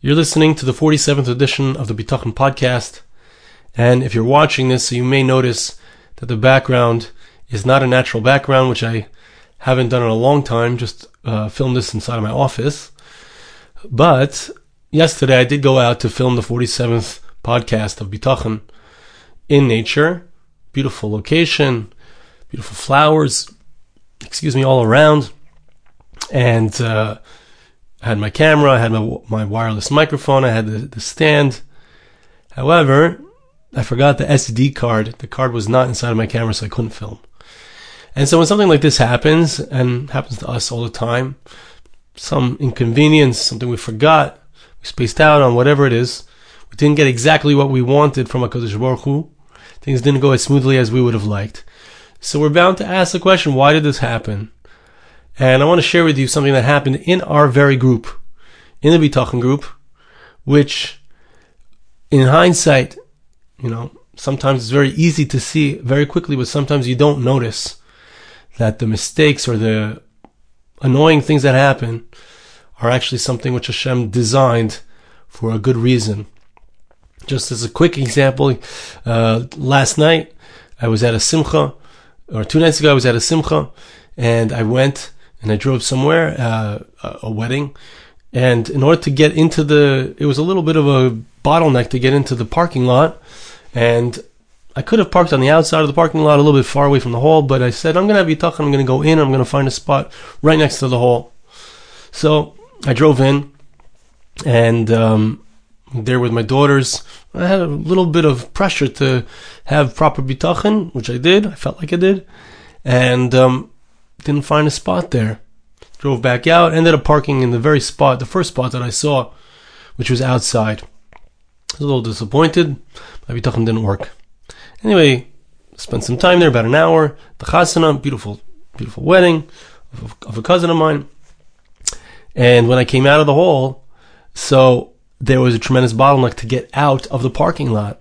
You're listening to the 47th edition of the Bitachon podcast. And if you're watching this, you may notice that the background is not a natural background, which I haven't done in a long time, just uh, filmed this inside of my office. But yesterday I did go out to film the 47th podcast of Bitachon in nature. Beautiful location, beautiful flowers, excuse me, all around. And, uh, I had my camera, I had my, my wireless microphone, I had the, the stand. However, I forgot the SD card. The card was not inside of my camera, so I couldn't film. And so when something like this happens, and happens to us all the time, some inconvenience, something we forgot, we spaced out on whatever it is, we didn't get exactly what we wanted from HaKadosh Baruch Hu, things didn't go as smoothly as we would have liked. So we're bound to ask the question, why did this happen? And I want to share with you something that happened in our very group, in the Bitachon group, which in hindsight, you know, sometimes it's very easy to see very quickly, but sometimes you don't notice that the mistakes or the annoying things that happen are actually something which Hashem designed for a good reason. Just as a quick example, uh, last night I was at a simcha, or two nights ago I was at a simcha, and I went and I drove somewhere, uh, a wedding, and in order to get into the, it was a little bit of a bottleneck to get into the parking lot, and I could have parked on the outside of the parking lot, a little bit far away from the hall, but I said I'm going to have Yitach, I'm going to go in, I'm going to find a spot right next to the hall. So I drove in, and um, there with my daughters. I had a little bit of pressure to have proper bitachon, which I did. I felt like I did, and um, didn't find a spot there. Drove back out, ended up parking in the very spot, the first spot that I saw, which was outside. I was a little disappointed. My bitachon didn't work. Anyway, spent some time there, about an hour. The chasana, beautiful, beautiful wedding of, of a cousin of mine. And when I came out of the hall, so there was a tremendous bottleneck to get out of the parking lot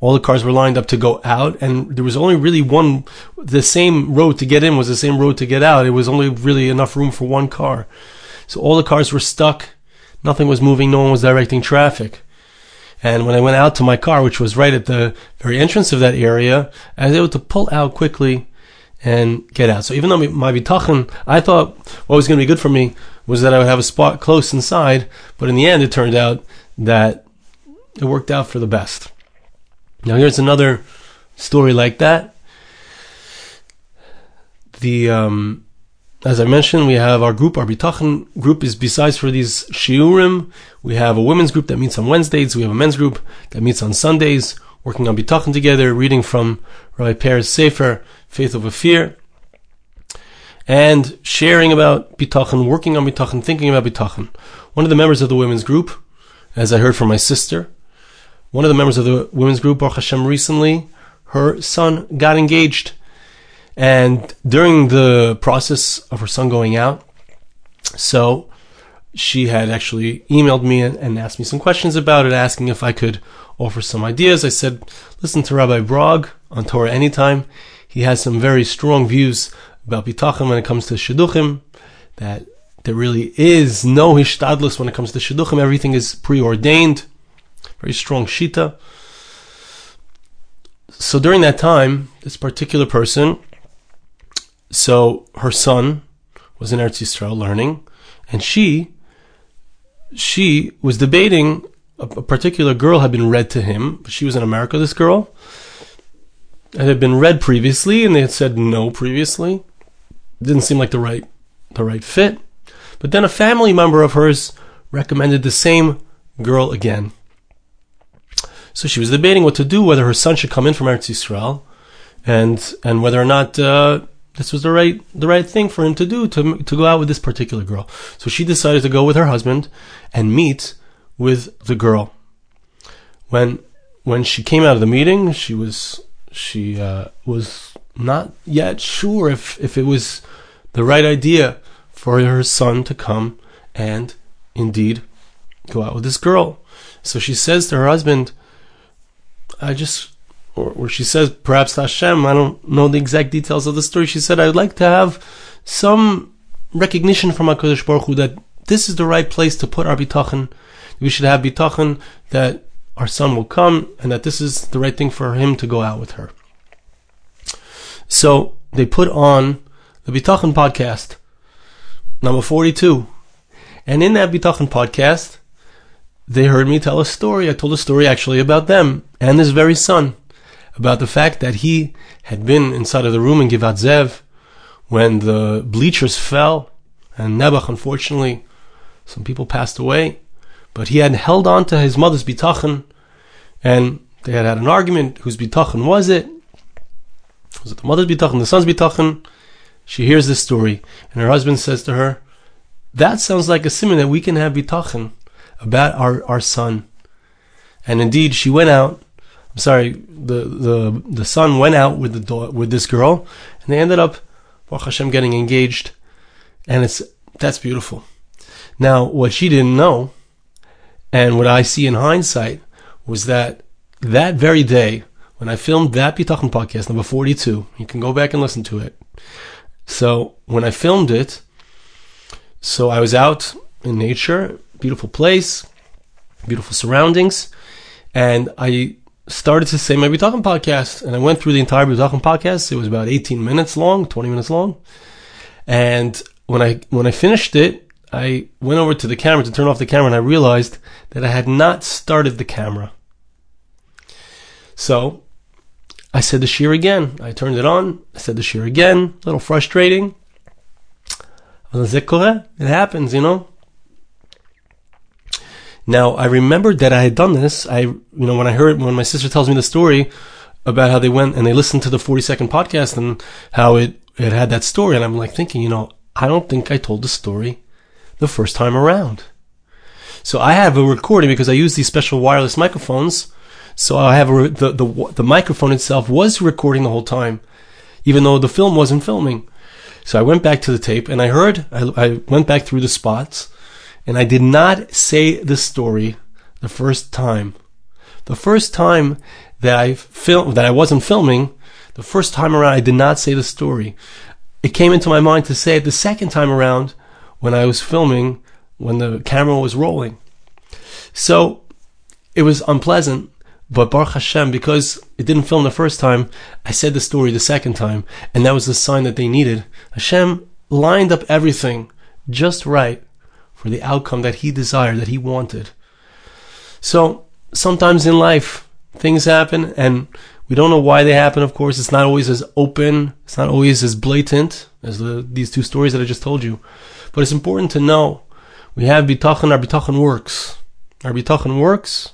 all the cars were lined up to go out and there was only really one the same road to get in was the same road to get out. It was only really enough room for one car. So all the cars were stuck. Nothing was moving. No one was directing traffic. And when i went out to my car which was right at the very entrance of that area i was able to pull out quickly and get out. So even though my bitachon i thought what was going to be good for me was that i would have a spot close inside but in the end it turned out that it worked out for the best now here's another story like that. The um, as I mentioned, we have our group, our bitachon group is besides for these shiurim, we have a women's group that meets on Wednesdays, we have a men's group that meets on Sundays, working on bitachon together, reading from Rabbi Pear's Sefer, Faith Over Fear, and sharing about bitachon, working on bitachon, thinking about bitachon. One of the members of the women's group, as I heard from my sister, one of the members of the women's group, Baruch Hashem, recently, her son got engaged. And during the process of her son going out, so she had actually emailed me and, asked me some questions about it, asking if I could offer some ideas. I said, listen to Rabbi Brog on Torah Anytime. He has some very strong views about bitachon when it comes to shidduchim, that there really is no hishtadlus when it comes to shidduchim. Everything is preordained very strong shita. So during that time, this particular person, so her son was in Eretz Yisrael learning, and she, she was debating. A, a particular girl had been read to him. But she was in America. This girl, it had been read previously, and they had said no previously. It didn't seem like the right, the right fit. But then a family member of hers recommended the same girl again. So she was debating what to do, whether her son should come in from Eretz Yisrael, and and whether or not uh, this was the right the right thing for him to do to to go out with this particular girl. So she decided to go with her husband and meet with the girl. When when she came out of the meeting, she was she uh, was not yet sure if if it was the right idea for her son to come and indeed go out with this girl. So she says to her husband, I just, or, or she says, perhaps Hashem, I don't know the exact details of the story. She said, I'd like to have some recognition from HaKadosh Baruch Hu that this is the right place to put our bitachon, We should have bitachon that our son will come and that this is the right thing for him to go out with her. So they put on the Bitachon podcast, number 42. And in that Bitachon podcast, they heard me tell a story. I told a story actually about them and his very son, about the fact that he had been inside of the room in Givat Zev when the bleachers fell and Nebuch, unfortunately, some people passed away, but he had held on to his mother's bitachon, and they had had an argument. Whose bitachon was it? Was it the mother's bitachon, the son's bitachon? She hears this story, and her husband says to her, "That sounds like a simon that we can have bitachon about our, our son." And indeed, she went out. I'm sorry, the the the son went out with the daughter, with this girl, and they ended up, Baruch Hashem, getting engaged, and it's that's beautiful. Now, what she didn't know, and what I see in hindsight, was that that very day when I filmed that Bitachon podcast number 42, you can go back and listen to it. So when I filmed it, so I was out in nature, beautiful place, beautiful surroundings, and I started to say my Bitachon podcast, and I went through the entire Bitachon podcast. It was about 18 minutes long, 20 minutes long, and when I when I finished it, I went over to the camera to turn off the camera, and I realized that I had not started the camera. So I said the shiur again. I turned it on. I said the shiur again. A little frustrating. It happens, you know. Now I remembered that I had done this. I, you know, when I heard when my sister tells me the story about how they went and they listened to the forty second podcast and how it it had that story, and I'm like thinking, you know, I don't think I told the story the first time around. So I have a recording because I use these special wireless microphones so I have a, the, the, the microphone itself was recording the whole time, even though the film wasn't filming. So I went back to the tape and I heard, I, I went back through the spots and I did not say the story the first time. The first time that I filmed, that I wasn't filming, the first time around, I did not say the story. It came into my mind to say it the second time around when I was filming, when the camera was rolling. So it was unpleasant but Baruch Hashem, because it didn't film the first time, I said the story the second time, and that was the sign that they needed. Hashem lined up everything just right for the outcome that He desired, that He wanted. So sometimes in life, things happen, and we don't know why they happen. Of course, it's not always as open, it's not always as blatant as the, these two stories that I just told you. But it's important to know we have bitachon, our bitachon works. Our bitachon works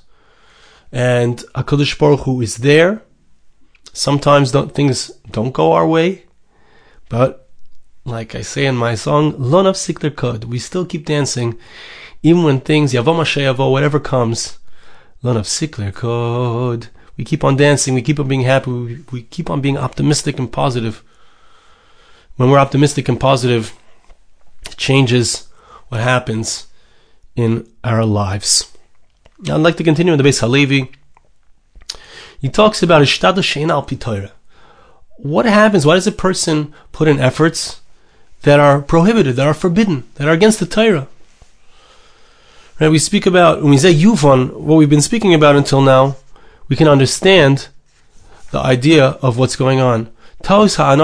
and Hakadosh Baruch Hu is there. Sometimes don't, things don't go our way, but like I say in my song, "Lon of Sikler Kod," we still keep dancing, even when things Yavo whatever comes. Lon of Sikler Kod. We keep on dancing. We keep on being happy. We, we keep on being optimistic and positive. When we're optimistic and positive, it changes what happens in our lives. I'd like to continue in the Beis Halevi. He talks about Ishtadu Shein al. What happens? Why does a person put in efforts that are prohibited, that are forbidden, that are against the Torah? Right? We speak about when we say Yuvon, what we've been speaking about until now, we can understand the idea of what's going on. We said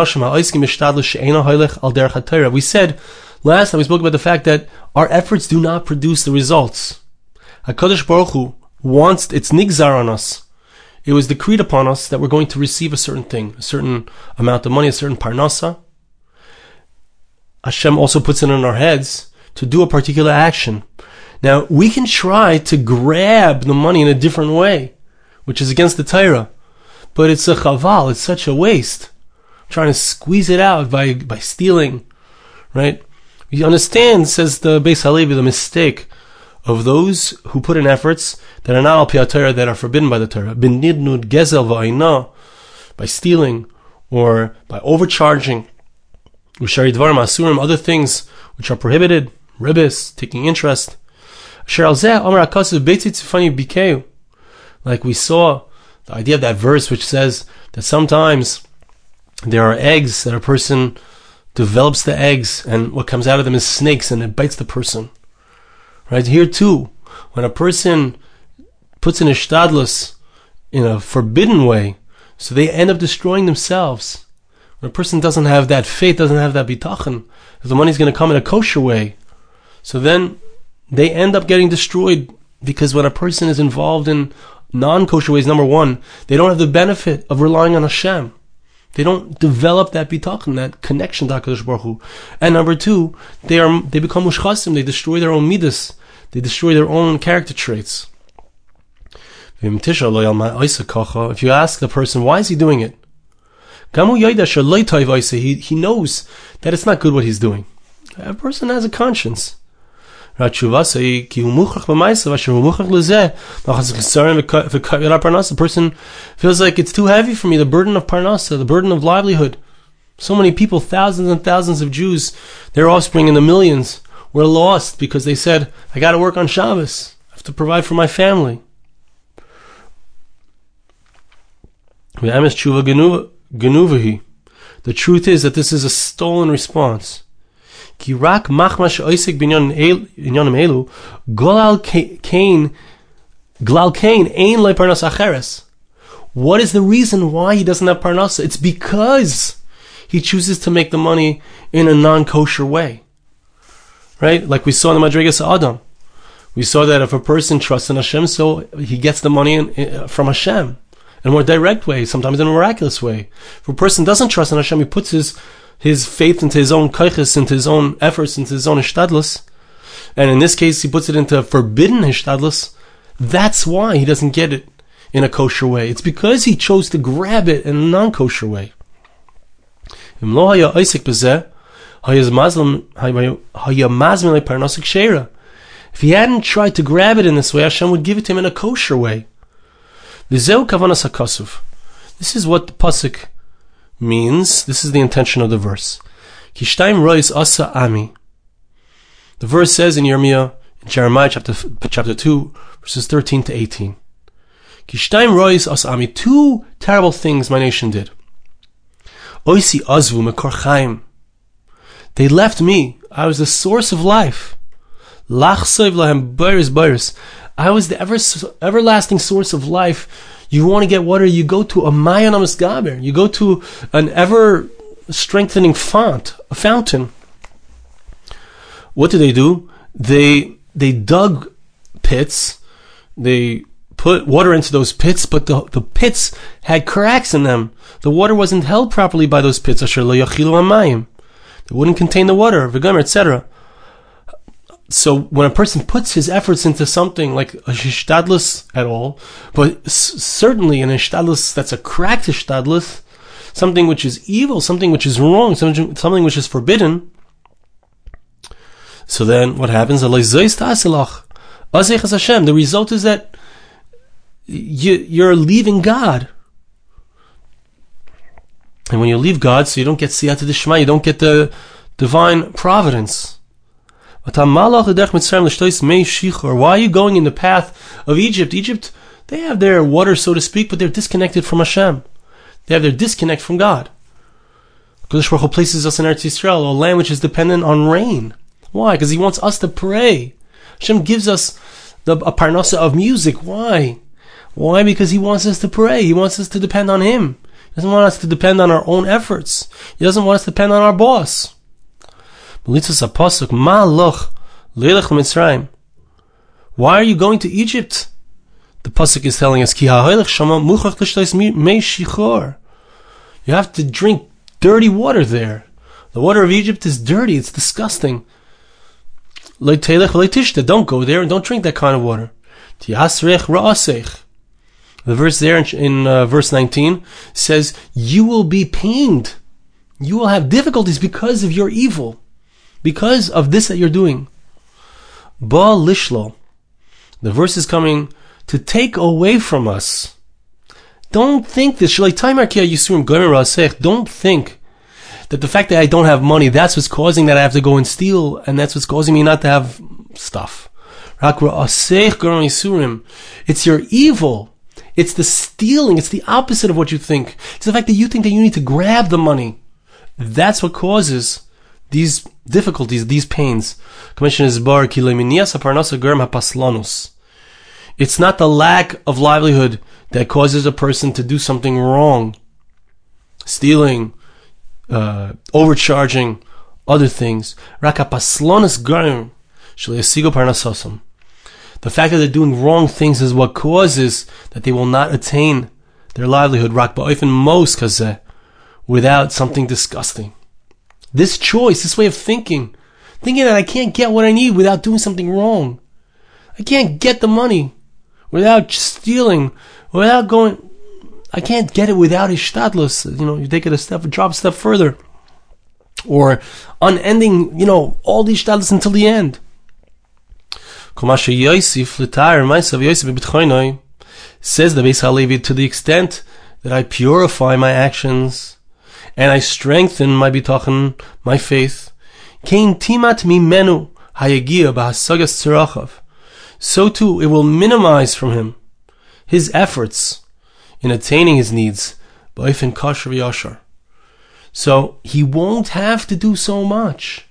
last time we spoke about the fact that our efforts do not produce the results. HaKadosh Baruch Hu wants, it's nigzar on us. It was decreed upon us that we're going to receive a certain thing, a certain amount of money, a certain parnasa. Hashem also puts it in our heads to do a particular action. Now, we can try to grab the money in a different way, which is against the Torah. But it's a chaval, it's such a waste. Trying to squeeze it out by, by stealing, right? You understand, says the Beis Halevi, the mistake of those who put in efforts that are not al Torah that are forbidden by the Torah. Bin nidnud gezel va'ina, by stealing or by overcharging. Ushari dvarim asurim, other things which are prohibited, ribis, taking interest. Like we saw, the idea of that verse which says that sometimes there are eggs that a person develops the eggs and what comes out of them is snakes and it bites the person. Right here too, When a person puts in a shtadlus in a forbidden way, so they end up destroying themselves. When a person doesn't have that faith, doesn't have that bitachon, the money's going to come in a kosher way, so then they end up getting destroyed because when a person is involved in non-kosher ways, number one, they don't have the benefit of relying on Hashem. They don't develop that bitachon, that connection to Hakadosh Baruch Hu. And number two, they are they become mushchasim. They destroy their own midas. They destroy their own character traits. If you ask the person why is he doing it, he, he knows that it's not good what he's doing. A person has a conscience. The person feels like it's too heavy for me, the burden of parnasa, the burden of livelihood. So many people, thousands and thousands of Jews, their offspring in the millions, were lost because they said, I got to work on Shabbos. I have to provide for my family. Genuvahi. The truth is that this is a stolen response. Ki rak machmash oisik binyonim elu, golal kain, glal kain, ein loy parnas acheres. What is the reason why he doesn't have parnasa? It's because he chooses to make the money in a non-kosher way. Right? Like we saw in the Madrigas Adam. We saw that if a person trusts in Hashem, so he gets the money in, in, from Hashem in a more direct way, sometimes in a miraculous way. If a person doesn't trust in Hashem, he puts his his faith into his own kaiches, into his own efforts, into his own ishtadlus, and in this case, he puts it into forbidden ishtadlus. That's why he doesn't get it in a kosher way. It's because he chose to grab it in a non-kosher way. If he hadn't tried to grab it in this way, Hashem would give it to him in a kosher way. This is what the pasuk means. This is the intention of the verse. Kishtaim rois asa ami. The verse says in Jeremiah, in Jeremiah chapter chapter two, verses thirteen to eighteen. Kishtaim rois asa ami. Two terrible things my nation did. Oisi azvu mekor They left me. I was the source of life. Lach lahem boris I was the ever, everlasting source of life. You want to get water, you go to a Mayan Gaber. You go to an ever strengthening font, a fountain. What did they do? They they dug pits. They put water into those pits, but the, the pits had cracks in them. The water wasn't held properly by those pits. They wouldn't contain the water, etc so when a person puts his efforts into something like a shtadlus at all, but certainly an shtadlus that's a cracked shtadlus, something which is evil, something which is wrong, something, something which is forbidden, so then what happens? The result is that you, you're leaving God. And when you leave God, so you don't get siyata dishma, you don't get the divine providence. Why are you going in the path of Egypt? Egypt, they have their water, so to speak, but they're disconnected from Hashem. They have their disconnect from God. Kodesh Baruch Hu places us in Eretz Yisrael, a land which is dependent on rain. Why? Because He wants us to pray. Hashem gives us the, a parnasa of music. Why? Why? Because He wants us to pray. He wants us to depend on Him. He doesn't want us to depend on our own efforts. He doesn't want us to depend on our boss. Ma loch, Mitzrayim. Why are you going to Egypt? The pasuk is telling us, Ki shama muchach shichor. You have to drink dirty water there. The water of Egypt is dirty. It's disgusting. Don't go there and don't drink that kind of water. The verse there in, in uh, verse 19 says, You will be pained. You will have difficulties because of your evil because of this that you're doing. Ba lishlo. The verse is coming to take away from us. Don't think this. Don't think that the fact that I don't have money, that's what's causing that I have to go and steal, and that's what's causing me not to have stuff. It's your evil. It's the stealing. It's the opposite of what you think. It's the fact that you think that you need to grab the money. That's what causes these difficulties, these pains. It's not the lack of livelihood that causes a person to do something wrong. Stealing, uh, overcharging, other things. The fact that they're doing wrong things is what causes that they will not attain their livelihood. most without something disgusting. This choice, this way of thinking, thinking that I can't get what I need without doing something wrong. I can't get the money without stealing, without going. I can't get it without ishtadlus. You know, you take it a step, drop a step further, or unending. You know, all these ishtadlus until the end. Says the Beis Halevi to the extent that I purify my actions and I strengthen my bitachon, my faith. Kain timat mimenu hayagia. So too, it will minimize from him his efforts in attaining his needs. So he won't have to do so much.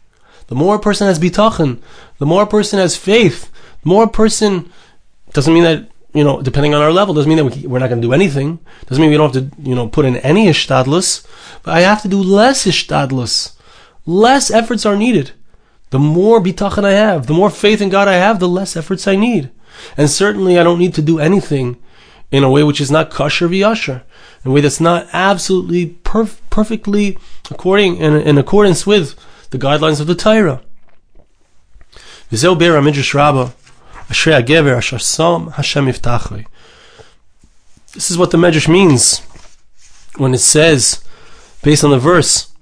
The more a person has bitachon, the more a person has faith, the more a person doesn't mean that you know, depending on our level, doesn't mean that we, are not going to do anything. Doesn't mean we don't have to, you know, put in any ishtadlus. But I have to do less ishtadlus. Less efforts are needed. The more bitachon I have, the more faith in God I have, the less efforts I need. And certainly I don't need to do anything in a way which is not kosher v'yasher, in a way that's not absolutely perf- perfectly according in, in accordance with the guidelines of the Torah. Asher Hashem. This is what the Medrash means when it says, based on the verse,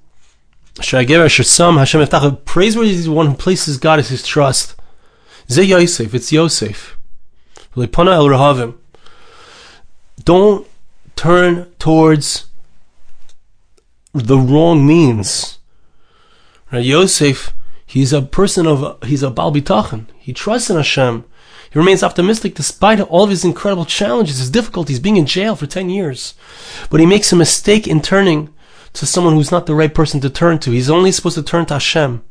Ashrei Agever Asher Sam Hashem. Praiseworthy is the one who places God as his trust. Ze Yosef, it's Yosef. El. Don't turn towards the wrong means. Right? Yosef, he's a person of, he's a Baal. He trusts in Hashem. He remains optimistic despite all of his incredible challenges, his difficulties, being in jail for 10 years. But he makes a mistake in turning to someone who's not the right person to turn to. He's only supposed to turn to Hashem.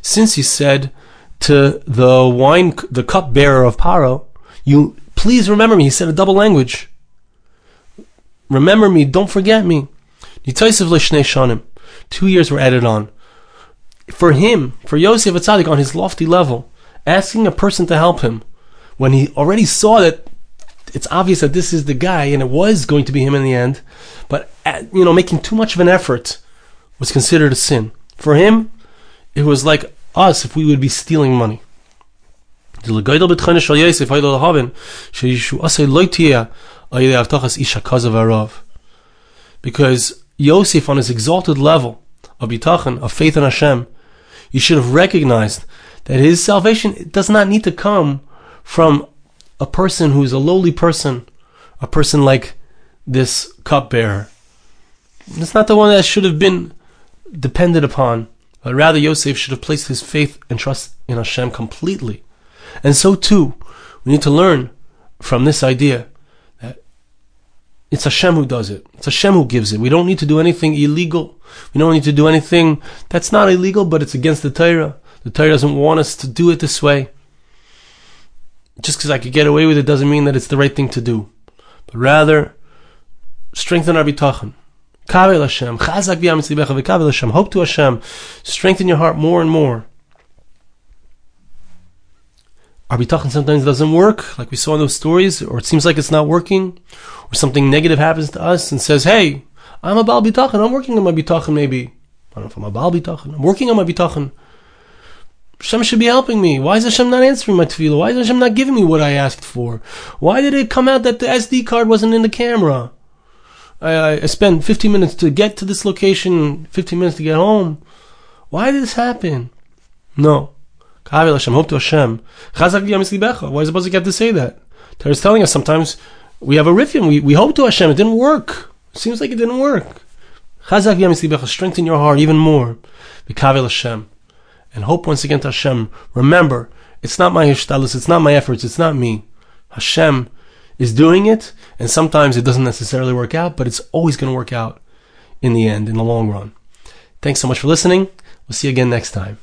Since he said to the wine, the cupbearer of Paro, you please remember me. He said a double language. Remember me, don't forget me. Two years were added on for him, for Yosef Atzadik on his lofty level, asking a person to help him when he already saw that it's obvious that this is the guy and it was going to be him in the end, but at, you know, making too much of an effort was considered a sin. For him, it was like us if we would be stealing money. Because Yosef, on his exalted level of bitachon, of faith in Hashem, you should have recognized that his salvation does not need to come from a person who is a lowly person, a person like this cupbearer. It's not the one that should have been depended upon, but rather Yosef should have placed his faith and trust in Hashem completely. And so too, we need to learn from this idea that it's Hashem who does it. It's Hashem who gives it. We don't need to do anything illegal. We don't need to do anything that's not illegal, but it's against the Torah. The Torah doesn't want us to do it this way. Just because I could get away with it doesn't mean that it's the right thing to do. But rather, strengthen our bitachon. Kavel Hashem. Chazak v'yam v'kavel Hashem. Hope to Hashem. Strengthen your heart more and more. Our bitachon sometimes doesn't work, like we saw in those stories, or it seems like it's not working, or something negative happens to us and says, hey, I'm a Baal Bitachon. I'm working on my Bitachon maybe. I don't know if I'm a Baal Bitachon. I'm working on my Bitachon. Hashem should be helping me. Why is Hashem not answering my tefillah? Why is Hashem not giving me what I asked for? Why did it come out that the SD card wasn't in the camera? I, I spent 15 minutes to get to this location, 15 minutes to get home. Why did this happen? No. Kavel Hashem, hope to Hashem. Why is supposed to have to say that? Torah is telling us sometimes we have a riffium, we, we hope to Hashem, it didn't work. Seems like it didn't work. Chazak Yamislibecha, strengthen your heart even more. Bikavel Hashem. And hope once again to Hashem. Remember, it's not my ishtalus, it's not my efforts, it's not me. Hashem is doing it, and sometimes it doesn't necessarily work out, but it's always going to work out in the end, in the long run. Thanks so much for listening. We'll see you again next time.